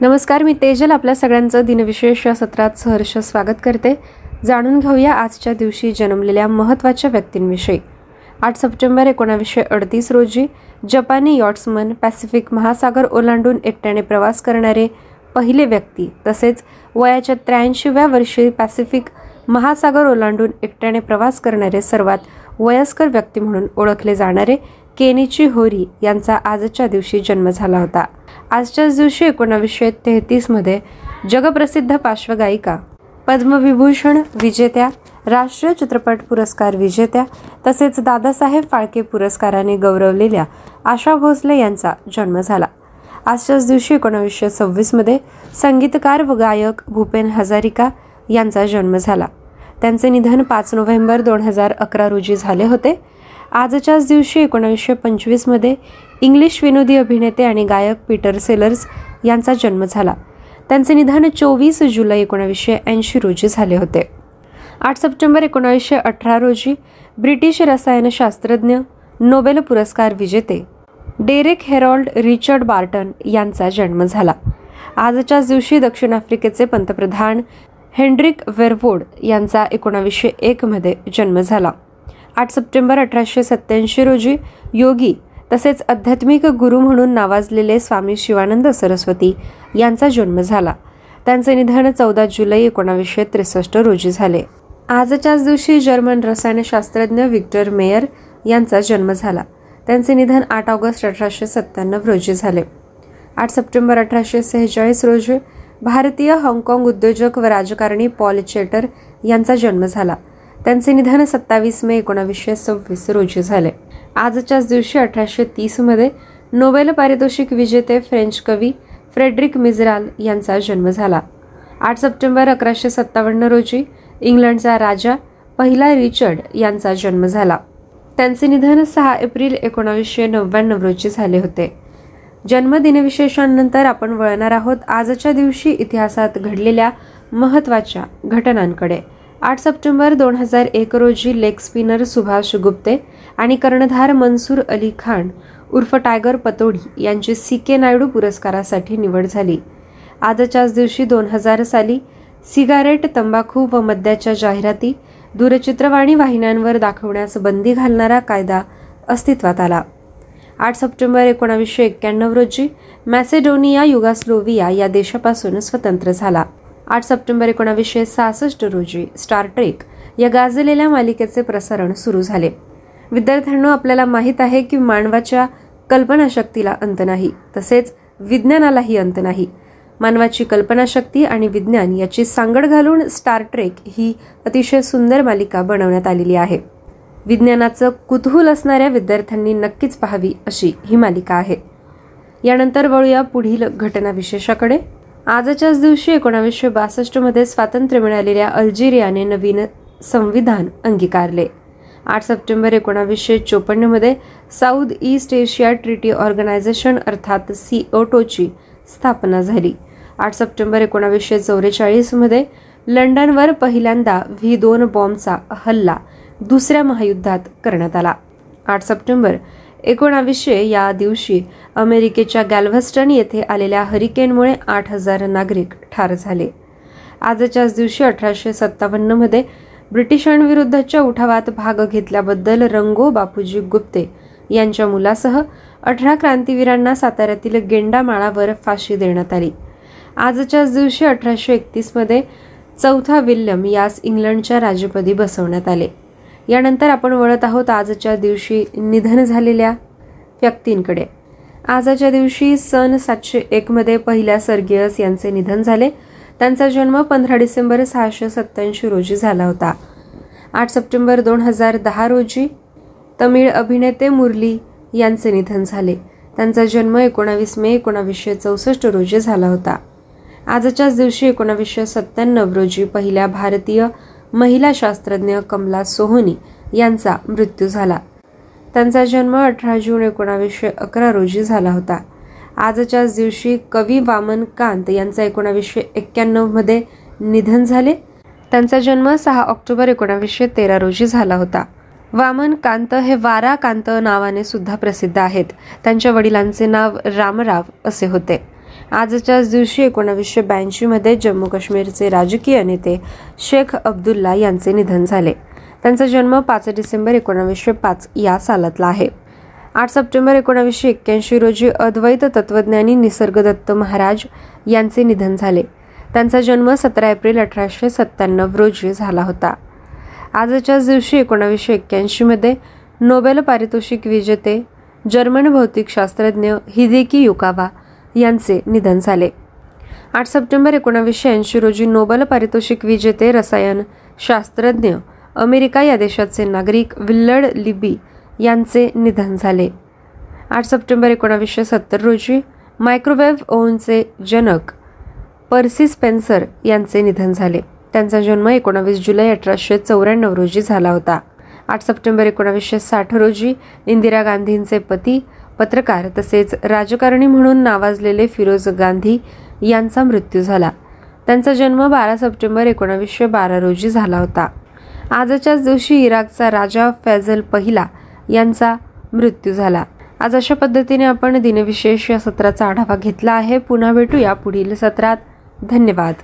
नमस्कार मी तेजल. आपल्या सगळ्यांचं दिनविशेष या सत्रात सहर्ष स्वागत करते. जाणून घेऊया आजच्या दिवशी जन्मलेल्या महत्त्वाच्या व्यक्तींविषयी. आठ सप्टेंबर एकोणावीसशे अडतीस रोजी जपानी यॉट्समन पॅसिफिक महासागर ओलांडून एकट्याने प्रवास करणारे पहिले व्यक्ती तसेच वयाच्या त्र्याऐंशीव्या वर्षी पॅसिफिक महासागर ओलांडून एकट्याने प्रवास करणारे सर्वात वयस्कर व्यक्ती म्हणून ओळखले जाणारे केनिची होरी यांचा आजच्या दिवशी जन्म झाला होता. आजच्याच दिवशी एकोणावीसशे तेहतीसमध्ये जगप्रसिद्ध पार्श्वगायिका पद्मविभूषण विजेत्या राष्ट्रीय चित्रपट पुरस्कार विजेत्या तसेच दादासाहेब फाळके पुरस्काराने गौरवलेल्या आशा भोसले यांचा जन्म झाला. आजच्याच दिवशी एकोणावीसशे सव्वीसमध्ये संगीतकार व गायक भूपेन हजारिका यांचा जन्म झाला. त्यांचे निधन पाच नोव्हेंबर दोन हजार अकरा रोजी झाले होते. आजच्याच दिवशी एकोणावीसशे पंचवीसमध्ये इंग्लिश विनोदी अभिनेते आणि गायक पीटर सेलर्स यांचा जन्म झाला. त्यांचे निधन चोवीस जुलै एकोणावीसशे ऐंशी रोजी झाले होते. आठ सप्टेंबर एकोणावीसशे अठरा रोजी ब्रिटिश रसायनशास्त्रज्ञ नोबेल पुरस्कार विजेते डेरेक हेरॉल्ड रिचर्ड बार्टन यांचा जन्म झाला. आजच्याच दिवशी दक्षिण आफ्रिकेचे पंतप्रधान हेनरिक वेरवोड यांचा एकोणावीसशे एकमध्ये जन्म झाला. आठ सप्टेंबर अठराशे सत्याऐंशी रोजी योगी तसेच आध्यात्मिक गुरु म्हणून नावाजलेले स्वामी शिवानंद सरस्वती यांचा जन्म झाला. त्यांचे निधन चौदा जुलै एकोणावीसशे त्रेसष्ट रोजी झाले. आजच्याच दिवशी जर्मन रसायनशास्त्रज्ञ विक्टर मेयर यांचा जन्म झाला. त्यांचे निधन आठ ऑगस्ट अठराशे सत्त्याण्णव रोजी झाले. आठ सप्टेंबर अठराशे सेहेचाळीस रोजी भारतीय हाँगकाँग उद्योजक व राजकारणी पॉल चेटर यांचा जन्म झाला. त्यांचे निधन सत्तावीस मे एकोणावीसशे सव्वीस रोजी झाले. आजच्याच दिवशी अठराशे तीसमध्ये नोबेल पारितोषिक विजेते फ्रेंच कवी फ्रेडरिक मिझराल यांचा जन्म झाला. आठ सप्टेंबर अकराशे सत्तावन्न रोजी इंग्लंडचा राजा पहिला रिचर्ड यांचा जन्म झाला. त्यांचे निधन सहा एप्रिल एकोणावीसशे नव्याण्णव रोजी झाले होते. जन्मदिनविशेषांनंतर आपण वळणार आहोत आजच्या दिवशी इतिहासात घडलेल्या महत्त्वाच्या घटनांकडे. आठ सप्टेंबर दोन हजार एक रोजी लेग स्पिनर सुभाष गुप्ते आणि कर्णधार मनसूर अली खान उर्फ टायगर पतोडी यांची सी के नायडू पुरस्कारासाठी निवड झाली. आजच्याच दिवशी दोन हजार साली सिगारेट तंबाखू व मद्याच्या जाहिराती दूरचित्रवाणी वाहिन्यांवर दाखवण्यास बंदी घालणारा कायदा अस्तित्वात आला. आठ सप्टेंबर एकोणावीसशे एक्क्याण्णव रोजी मॅसेडोनिया युगास्लोविया या देशापासून स्वतंत्र झाला. आठ सप्टेंबर एकोणावीसशे सहासष्ट रोजी स्टार ट्रेक या गाजलेल्या मालिकेचे प्रसारण सुरू झाले. विद्यार्थ्यांना आपल्याला माहीत आहे की मानवाच्या कल्पनाशक्तीला अंत नाही तसेच विज्ञानालाही अंत नाही. मानवाची कल्पनाशक्ती आणि विज्ञान याची सांगड घालून स्टार ट्रेक ही अतिशय सुंदर मालिका बनवण्यात आलेली आहे. विज्ञानाचं कुतूहल असणाऱ्या विद्यार्थ्यांनी नक्कीच पाहावी अशी ही मालिका आहे. यानंतर वळूया पुढील घटना विशेषाकडे आजच्याच दिवशी एकोणावीसशे बासष्टमध्ये स्वातंत्र्य मिळालेल्या अल्जेरियाने नवीन संविधान अंगीकारले. आठ सप्टेंबर एकोणावीसशे चोपन्नमध्ये South East Asia Treaty Organization अर्थात सी ओटोची स्थापना झाली. आठ सप्टेंबर एकोणावीसशे चौवेचाळीसमध्ये लंडनवर पहिल्यांदा व्ही दोन बॉम्बचा हल्ला दुसऱ्या महायुद्धात करण्यात आला. आठ सप्टेंबर एकोणावीसशे या दिवशी अमेरिकेच्या गॅल्व्हस्टन येथे आलेल्या हरिकेनमुळे आठ हजार नागरिक ठार झाले. आजच्याच दिवशी अठराशे सत्तावन्नमध्ये ब्रिटिशांविरुद्धच्या उठावात भाग घेतल्याबद्दल रंगो बापूजी गुप्ते यांच्या मुलासह अठरा क्रांतीवीरांना साताऱ्यातील गेंडामाळावर फाशी देण्यात आली. आजच्याच दिवशी अठराशे एकतीसमध्ये चौथा विल्यम यास इंग्लंडच्या राजपदी बसवण्यात आले. यानंतर आपण वळत आहोत आजच्या दिवशी निधन झालेल्या व्यक्तींकडे. आजच्या दिवशी सन सातशे एकमध्ये पहिल्या सर्गियस यांचे निधन झाले. त्यांचा जन्म पंधरा डिसेंबर सहाशे सत्त्याऐंशी रोजी झाला होता. आठ सप्टेंबर दोन हजार दहा रोजी तमिळ अभिनेते मुरली यांचे निधन झाले. त्यांचा जन्म एकोणावीस मे एकोणावीसशे चौसष्ट रोजी झाला होता. आजच्याच दिवशी एकोणावीसशे सत्त्याण्णव रोजी पहिल्या भारतीय महिला शास्त्रज्ञ कमला सोहोनी यांचा मृत्यू झाला. त्यांचा जन्म अठरा जून एकोणावीसशे अकरा रोजी झाला होता. आजच्याच दिवशी कवी वामन कांत यांचा एकोणावीसशे एक्क्याण्णवमध्ये निधन झाले. त्यांचा जन्म सहा ऑक्टोबर एकोणावीसशे तेरा रोजी झाला होता. वामन कांत हे वारा कांत नावाने सुद्धा प्रसिद्ध आहेत. त्यांच्या वडिलांचे नाव रामराव असे होते. आजच्याच दिवशी एकोणावीसशे ब्याऐंशीमध्ये जम्मू काश्मीरचे राजकीय नेते शेख अब्दुल्ला यांचे निधन झाले. त्यांचा जन्म पाच डिसेंबर एकोणावीसशे पाच या सालातला आहे. आठ सप्टेंबर एकोणावीसशे एक्क्याऐंशी रोजी अद्वैत तत्वज्ञानी निसर्गदत्त महाराज यांचे निधन झाले. त्यांचा जन्म सतरा एप्रिल अठराशे सत्त्याण्णव रोजी झाला होता. आजच्याच दिवशी एकोणावीसशे एक्क्याऐंशीमध्ये नोबेल पारितोषिक विजेते जर्मन भौतिकशास्त्रज्ञ हिदेकी युकावा यांचे निधन झाले. आठ सप्टेंबर एकोणावीसशे ऐंशी रोजी नोबेल पारितोषिक विजेते रसायन शास्त्रज्ञ अमेरिका या देशाचे नागरिक विल्लड लिबी यांचे निधन झाले. आठ सप्टेंबर एकोणावीसशे सत्तर रोजी मायक्रोवेव्ह ओव्हनचे जनक पर्सी स्पेन्सर यांचे निधन झाले. त्यांचा जन्म एकोणावीस जुलै अठराशे चौऱ्याण्णव रोजी झाला होता. आठ सप्टेंबर एकोणावीसशे साठ रोजी इंदिरा गांधींचे पती पत्रकार तसेच राजकारणी म्हणून नावाजलेले फिरोज गांधी यांचा मृत्यू झाला. त्यांचा जन्म बारा सप्टेंबर एकोणावीसशे बारा रोजी झाला होता. आजच्याच दिवशी इराकचा राजा फैजल पहिला यांचा मृत्यू झाला. आज अशा पद्धतीने आपण दिनविशेष या सत्राचा आढावा घेतला आहे. पुन्हा भेटूया पुढील सत्रात. धन्यवाद.